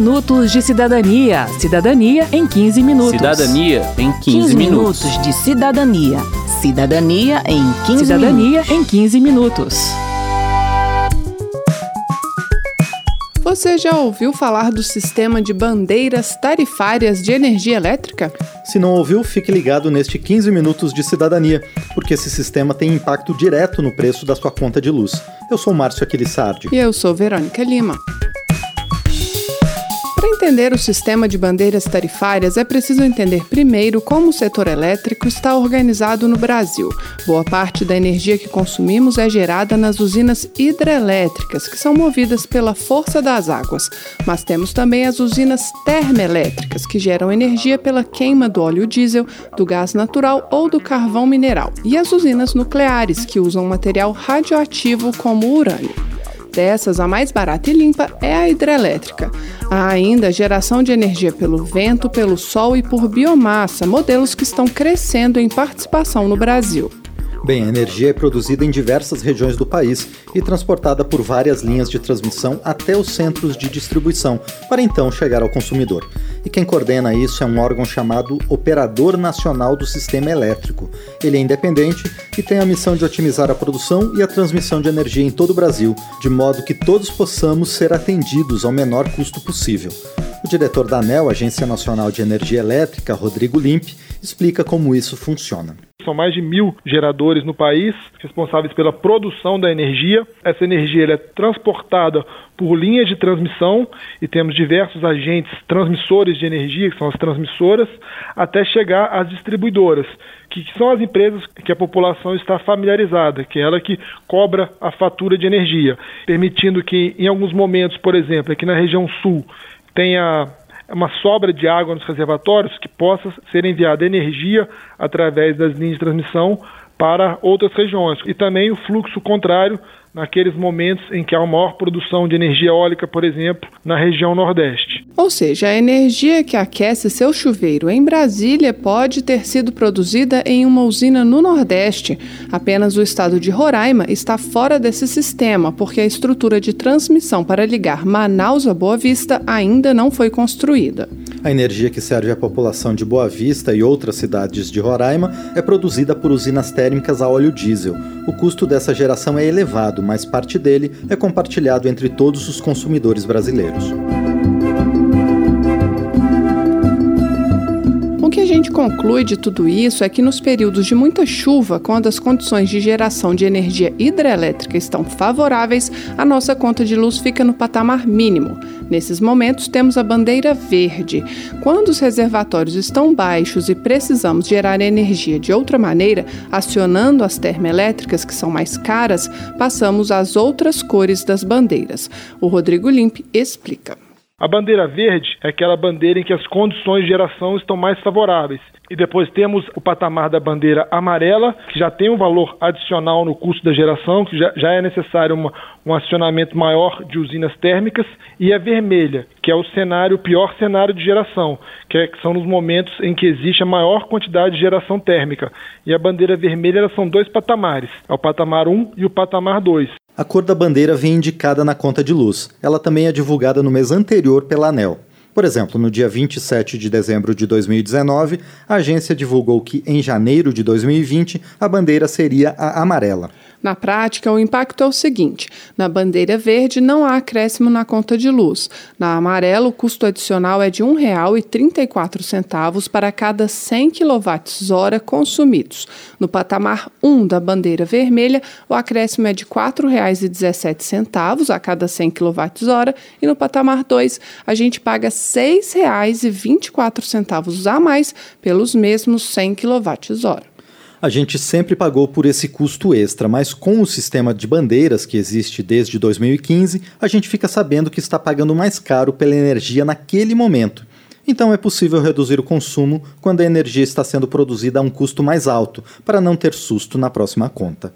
minutos de cidadania. Cidadania em 15 minutos. Cidadania em 15, 15 minutos de cidadania. Cidadania em 15 Cidadania minutos. em 15 minutos. Você já ouviu falar do sistema de bandeiras tarifárias de energia elétrica? Se não ouviu, fique ligado neste 15 minutos de cidadania, porque esse sistema tem impacto direto no preço da sua conta de luz. Eu sou Márcio Aquilissardi. E eu sou Verônica Lima. Para entender o sistema de bandeiras tarifárias, é preciso entender primeiro como o setor elétrico está organizado no Brasil. Boa parte da energia que consumimos é gerada nas usinas hidrelétricas, que são movidas pela força das águas. Mas temos também as usinas termoelétricas, que geram energia pela queima do óleo diesel, do gás natural ou do carvão mineral. E as usinas nucleares, que usam material radioativo como urânio. Dessas, a mais barata e limpa é a hidrelétrica. Há ainda geração de energia pelo vento, pelo sol e por biomassa, modelos que estão crescendo em participação no Brasil. Bem, a energia é produzida em diversas regiões do país e transportada por várias linhas de transmissão até os centros de distribuição, para então chegar ao consumidor. E quem coordena isso é um órgão chamado Operador Nacional do Sistema Elétrico. Ele é independente e tem a missão de otimizar a produção e a transmissão de energia em todo o Brasil, de modo que todos possamos ser atendidos ao menor custo possível. O diretor da ANEL, Agência Nacional de Energia Elétrica, Rodrigo Limpe, explica como isso funciona. São mais de mil geradores no país, responsáveis pela produção da energia. Essa energia é transportada por linhas de transmissão e temos diversos agentes transmissores de energia, que são as transmissoras, até chegar às distribuidoras, que são as empresas que a população está familiarizada, que é ela que cobra a fatura de energia, permitindo que, em alguns momentos, por exemplo, aqui na região sul, tenha uma sobra de água nos reservatórios que possa ser enviada energia através das linhas de transmissão para outras regiões. E também o fluxo contrário naqueles momentos em que há maior produção de energia eólica, por exemplo, na região Nordeste. Ou seja, a energia que aquece seu chuveiro em Brasília pode ter sido produzida em uma usina no Nordeste. Apenas o estado de Roraima está fora desse sistema, porque a estrutura de transmissão para ligar Manaus a Boa Vista ainda não foi construída. A energia que serve à população de Boa Vista e outras cidades de Roraima é produzida por usinas térmicas a óleo diesel. O custo dessa geração é elevado, mas parte dele é compartilhado entre todos os consumidores brasileiros. Conclui de tudo isso é que nos períodos de muita chuva, quando as condições de geração de energia hidrelétrica estão favoráveis, a nossa conta de luz fica no patamar mínimo. Nesses momentos, temos a bandeira verde. Quando os reservatórios estão baixos e precisamos gerar energia de outra maneira, acionando as termoelétricas, que são mais caras, passamos às outras cores das bandeiras. O Rodrigo Limpe explica. A bandeira verde é aquela bandeira em que as condições de geração estão mais favoráveis. E depois temos o patamar da bandeira amarela, que já tem um valor adicional no custo da geração, que já, já é necessário uma, um acionamento maior de usinas térmicas. E a vermelha, que é o cenário, o pior cenário de geração, que, é, que são nos momentos em que existe a maior quantidade de geração térmica. E a bandeira vermelha são dois patamares, é o patamar 1 e o patamar 2. A cor da bandeira vem indicada na conta de luz. Ela também é divulgada no mês anterior pela ANEL. Por exemplo, no dia 27 de dezembro de 2019, a agência divulgou que em janeiro de 2020 a bandeira seria a amarela. Na prática, o impacto é o seguinte: na bandeira verde não há acréscimo na conta de luz. Na amarela, o custo adicional é de R$ 1,34 para cada 100 kWh consumidos. No patamar 1 da bandeira vermelha, o acréscimo é de R$ 4,17 a cada 100 kWh e no patamar 2, a gente paga R$ 6,24 a mais pelos mesmos 100 kWh a gente sempre pagou por esse custo extra, mas com o sistema de bandeiras que existe desde 2015, a gente fica sabendo que está pagando mais caro pela energia naquele momento. Então é possível reduzir o consumo quando a energia está sendo produzida a um custo mais alto, para não ter susto na próxima conta.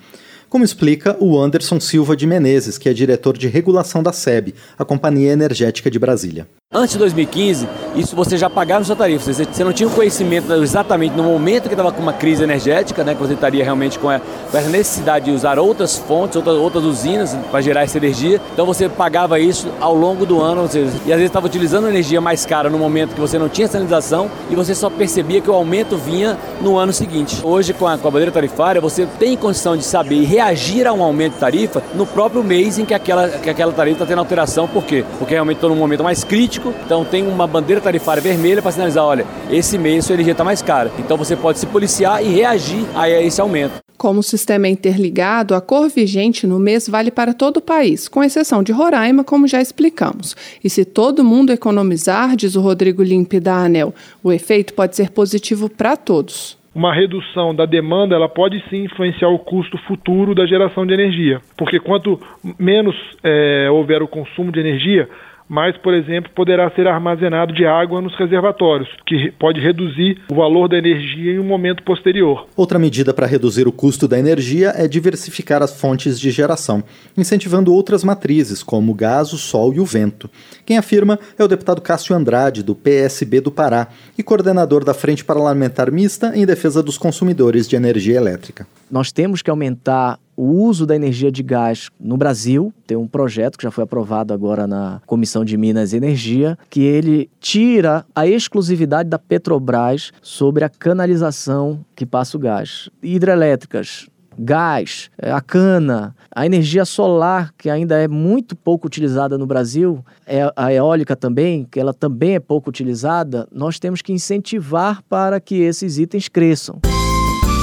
Como explica o Anderson Silva de Menezes, que é diretor de regulação da SEB, a Companhia Energética de Brasília. Antes de 2015, isso você já pagava sua tarifa. Você não tinha o conhecimento exatamente no momento que estava com uma crise energética, né, que você estaria realmente com, a, com essa necessidade de usar outras fontes, outras, outras usinas para gerar essa energia. Então você pagava isso ao longo do ano, ou seja, e às vezes estava utilizando energia mais cara no momento que você não tinha sinalização e você só percebia que o aumento vinha no ano seguinte. Hoje, com a, com a bandeira tarifária, você tem condição de saber e reagir a um aumento de tarifa no próprio mês em que aquela, que aquela tarifa está tendo alteração. Por quê? Porque realmente estou num momento mais crítico então tem uma bandeira tarifária vermelha para sinalizar, olha, esse mês sua energia está mais cara. Então você pode se policiar e reagir a esse aumento. Como o sistema é interligado, a cor vigente no mês vale para todo o país, com exceção de Roraima, como já explicamos. E se todo mundo economizar, diz o Rodrigo Limpe da ANEL, o efeito pode ser positivo para todos uma redução da demanda ela pode sim influenciar o custo futuro da geração de energia, porque quanto menos é, houver o consumo de energia, mas, por exemplo, poderá ser armazenado de água nos reservatórios, que pode reduzir o valor da energia em um momento posterior. Outra medida para reduzir o custo da energia é diversificar as fontes de geração, incentivando outras matrizes, como o gás, o sol e o vento. Quem afirma é o deputado Cássio Andrade, do PSB do Pará, e coordenador da Frente Parlamentar Mista em defesa dos consumidores de energia elétrica. Nós temos que aumentar o uso da energia de gás no Brasil. Tem um projeto que já foi aprovado agora na Comissão de Minas e Energia, que ele tira a exclusividade da Petrobras sobre a canalização que passa o gás. Hidrelétricas, gás, é, a cana, a energia solar, que ainda é muito pouco utilizada no Brasil, é a eólica também, que ela também é pouco utilizada, nós temos que incentivar para que esses itens cresçam.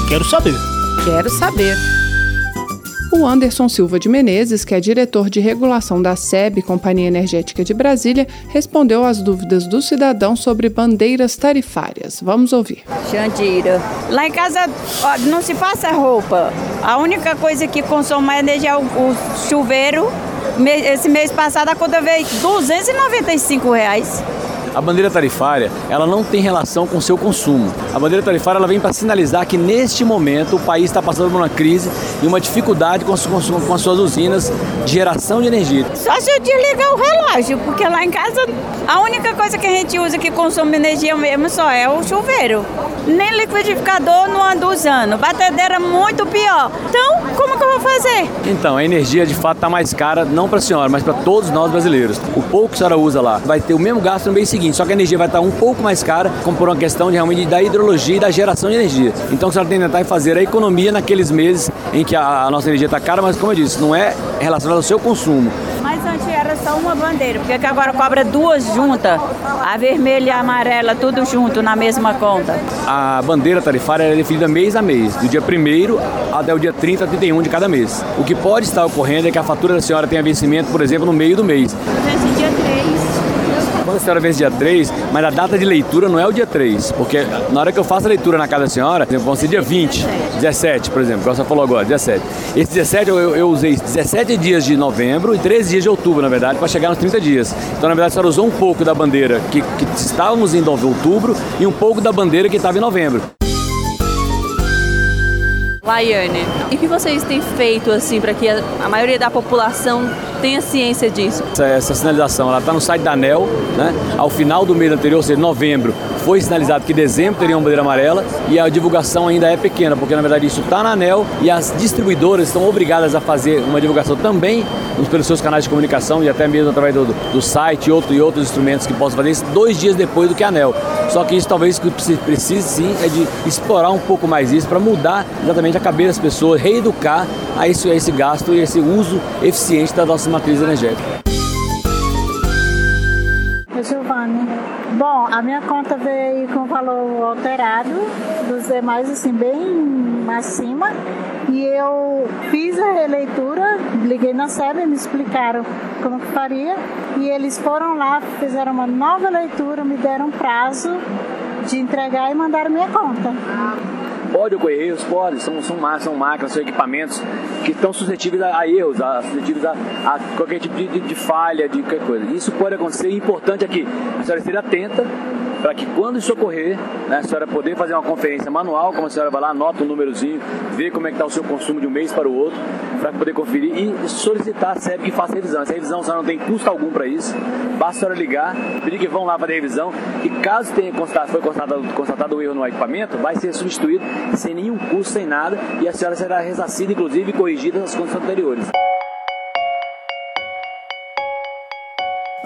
Quero saber. Quero saber. O Anderson Silva de Menezes, que é diretor de regulação da SEB, Companhia Energética de Brasília, respondeu às dúvidas do cidadão sobre bandeiras tarifárias. Vamos ouvir. Jandira, lá em casa ó, não se passa roupa. A única coisa que consome mais energia é o, o chuveiro. Esse mês passado a conta veio 295 reais. A bandeira tarifária, ela não tem relação com o seu consumo. A bandeira tarifária ela vem para sinalizar que neste momento o país está passando por uma crise e uma dificuldade com, as, com as suas usinas de geração de energia. Só se eu desligar o relógio, porque lá em casa a única coisa que a gente usa que consome energia mesmo só é o chuveiro. Nem liquidificador não ando usando. Batedeira muito pior. Então, como que eu vou fazer? Então, a energia de fato está mais cara, não para a senhora, mas para todos nós brasileiros. O pouco que a senhora usa lá vai ter o mesmo gasto no mês seguinte só que a energia vai estar um pouco mais cara, como por uma questão de, realmente da hidrologia e da geração de energia. Então, você tem que tentar fazer a economia naqueles meses em que a, a nossa energia está cara, mas como eu disse, não é relacionado ao seu consumo. Mas antes era só uma bandeira, porque agora cobra duas juntas, a vermelha e a amarela, tudo junto na mesma conta. A bandeira tarifária é definida mês a mês, do dia 1 até o dia 30 a 31 de cada mês. O que pode estar ocorrendo é que a fatura da senhora tenha vencimento, por exemplo, no meio do mês. Dia 3 quando a senhora vence dia 3, mas a data de leitura não é o dia 3, porque na hora que eu faço a leitura na casa da senhora, por exemplo, vão ser dia 20, 17, por exemplo, que você falou agora, 17. Esse 17 eu, eu usei 17 dias de novembro e 13 dias de outubro, na verdade, para chegar nos 30 dias. Então, na verdade, a senhora usou um pouco da bandeira que, que estávamos em outubro e um pouco da bandeira que estava em novembro. Laiane, e o que vocês têm feito assim para que a, maioria da população tenha ciência disso? Essa, essa sinalização está no site da ANEL, né? Ao final do mês anterior, ou seja, novembro, foi sinalizado que dezembro teria uma bandeira amarela e a divulgação ainda é pequena, porque na verdade isso está na ANEL e as distribuidoras estão obrigadas a fazer uma divulgação também pelos seus canais de comunicação e até mesmo através do, do site e, outro, e outros instrumentos que possam fazer isso dois dias depois do que a ANEL. Só que isso talvez que precise sim é de explorar um pouco mais isso para mudar exatamente a cabeça das pessoas, reeducar a esse, a esse gasto e esse uso eficiente da nossa matriz energética. Giovanni. Bom, a minha conta veio com valor alterado, dos demais assim, bem acima. E eu fiz a releitura, liguei na SEB, me explicaram como que faria. E eles foram lá, fizeram uma nova leitura, me deram prazo de entregar e mandaram minha conta. Pode ocorrer erros? Pode. São, são, são máquinas, são equipamentos que estão suscetíveis a, a erros, a, suscetíveis a, a qualquer tipo de, de, de, falha, de qualquer coisa. Isso pode acontecer. Importante é que a senhora esteja atenta para que quando isso ocorrer, né, a senhora poder fazer uma conferência manual, como a senhora vai lá, anota um númerozinho, vê como é que está o seu consumo de um mês para o outro, para poder conferir e solicitar a SEB que faça revisão. Essa revisão a senhora não tem custo algum para isso, basta a senhora ligar, pedir que vão lá fazer a revisão e caso tenha constatado, foi constatado, constatado um erro no equipamento, vai ser substituído sem nenhum custo, sem nada, e a senhora será ressarcida, inclusive, corrigida nas condições anteriores.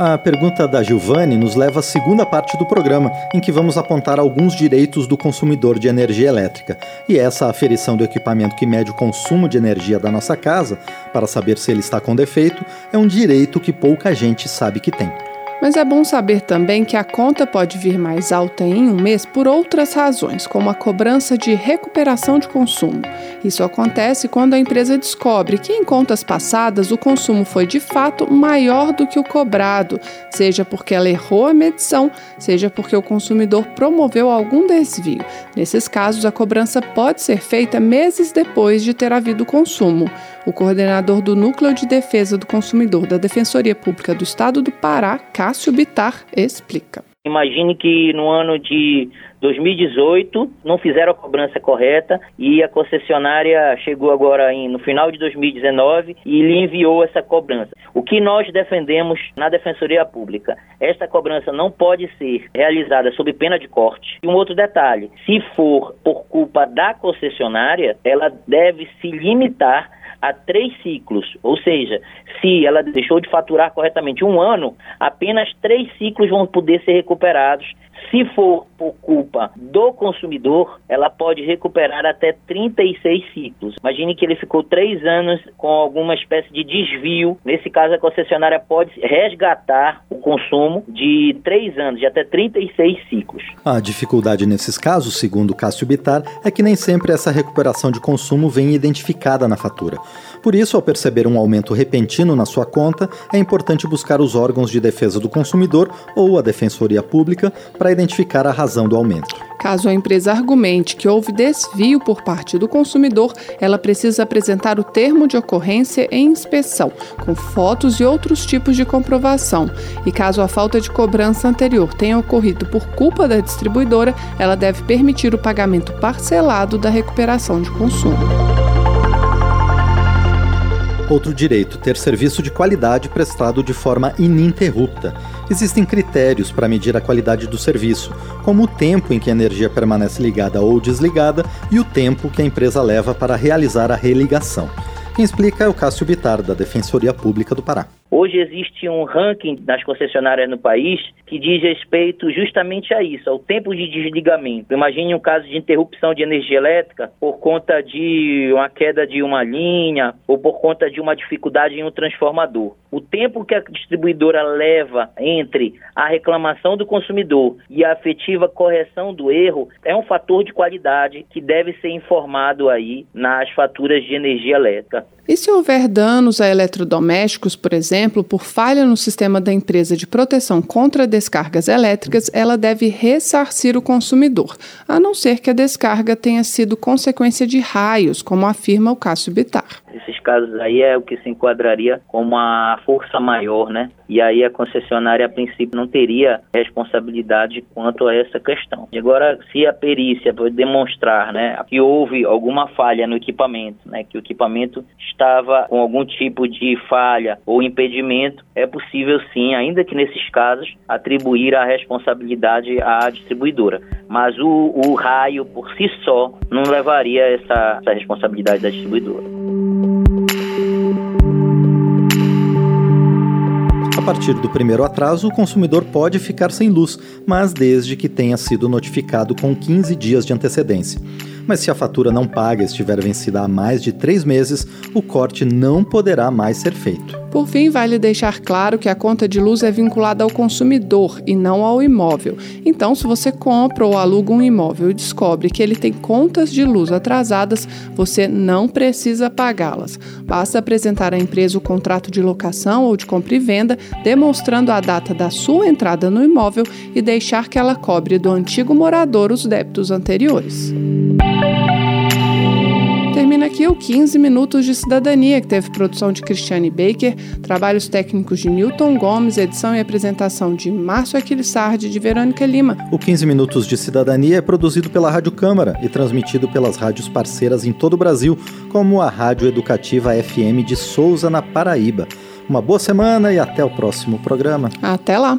A pergunta da Giovanni nos leva à segunda parte do programa, em que vamos apontar alguns direitos do consumidor de energia elétrica. E essa aferição do equipamento que mede o consumo de energia da nossa casa, para saber se ele está com defeito, é um direito que pouca gente sabe que tem. Mas é bom saber também que a conta pode vir mais alta em um mês por outras razões, como a cobrança de recuperação de consumo. Isso acontece quando a empresa descobre que em contas passadas o consumo foi de fato maior do que o cobrado, seja porque ela errou a medição, seja porque o consumidor promoveu algum desvio. Nesses casos, a cobrança pode ser feita meses depois de ter havido consumo. O coordenador do Núcleo de Defesa do Consumidor da Defensoria Pública do Estado do Pará, Cássio Bitar, explica. Imagine que no ano de 2018 não fizeram a cobrança correta e a concessionária chegou agora em, no final de 2019 e lhe enviou essa cobrança. O que nós defendemos na Defensoria Pública? Esta cobrança não pode ser realizada sob pena de corte. E um outro detalhe: se for por culpa da concessionária, ela deve se limitar a três ciclos, ou seja, se ela deixou de faturar corretamente um ano, apenas três ciclos vão poder ser recuperados se for por culpa do consumidor, ela pode recuperar até 36 ciclos. Imagine que ele ficou três anos com alguma espécie de desvio. Nesse caso, a concessionária pode resgatar o consumo de três anos, de até 36 ciclos. A dificuldade nesses casos, segundo Cássio Bitar, é que nem sempre essa recuperação de consumo vem identificada na fatura. Por isso, ao perceber um aumento repentino na sua conta, é importante buscar os órgãos de defesa do consumidor ou a Defensoria Pública para identificar a razão do aumento. Caso a empresa argumente que houve desvio por parte do consumidor, ela precisa apresentar o termo de ocorrência em inspeção, com fotos e outros tipos de comprovação. E caso a falta de cobrança anterior tenha ocorrido por culpa da distribuidora, ela deve permitir o pagamento parcelado da recuperação de consumo. Outro direito, ter serviço de qualidade prestado de forma ininterrupta. Existem critérios para medir a qualidade do serviço, como o tempo em que a energia permanece ligada ou desligada e o tempo que a empresa leva para realizar a religação. Quem explica é o Cássio Bitar, da Defensoria Pública do Pará. Hoje existe um ranking das concessionárias no país que diz respeito justamente a isso, ao tempo de desligamento. Imagine um caso de interrupção de energia elétrica por conta de uma queda de uma linha ou por conta de uma dificuldade em um transformador. O tempo que a distribuidora leva entre a reclamação do consumidor e a afetiva correção do erro é um fator de qualidade que deve ser informado aí nas faturas de energia elétrica. E se houver danos a eletrodomésticos, por exemplo, por falha no sistema da empresa de proteção contra descargas elétricas, ela deve ressarcir o consumidor, a não ser que a descarga tenha sido consequência de raios, como afirma o Cássio Bitar. Casos aí é o que se enquadraria como uma força maior, né? E aí a concessionária, a princípio, não teria responsabilidade quanto a essa questão. E agora, se a perícia demonstrar, né, que houve alguma falha no equipamento, né, que o equipamento estava com algum tipo de falha ou impedimento, é possível sim, ainda que nesses casos, atribuir a responsabilidade à distribuidora. Mas o, o raio por si só não levaria essa, essa responsabilidade da distribuidora. A partir do primeiro atraso, o consumidor pode ficar sem luz, mas desde que tenha sido notificado com 15 dias de antecedência mas se a fatura não paga estiver vencida há mais de três meses, o corte não poderá mais ser feito. Por fim, vale deixar claro que a conta de luz é vinculada ao consumidor e não ao imóvel. Então, se você compra ou aluga um imóvel e descobre que ele tem contas de luz atrasadas, você não precisa pagá-las. Basta apresentar à empresa o contrato de locação ou de compra e venda, demonstrando a data da sua entrada no imóvel e deixar que ela cobre do antigo morador os débitos anteriores aqui o 15 Minutos de Cidadania, que teve produção de Cristiane Baker, trabalhos técnicos de Newton Gomes, edição e apresentação de Márcio Aquilissardi e de Verônica Lima. O 15 Minutos de Cidadania é produzido pela Rádio Câmara e transmitido pelas rádios parceiras em todo o Brasil, como a Rádio Educativa FM de Souza, na Paraíba. Uma boa semana e até o próximo programa. Até lá!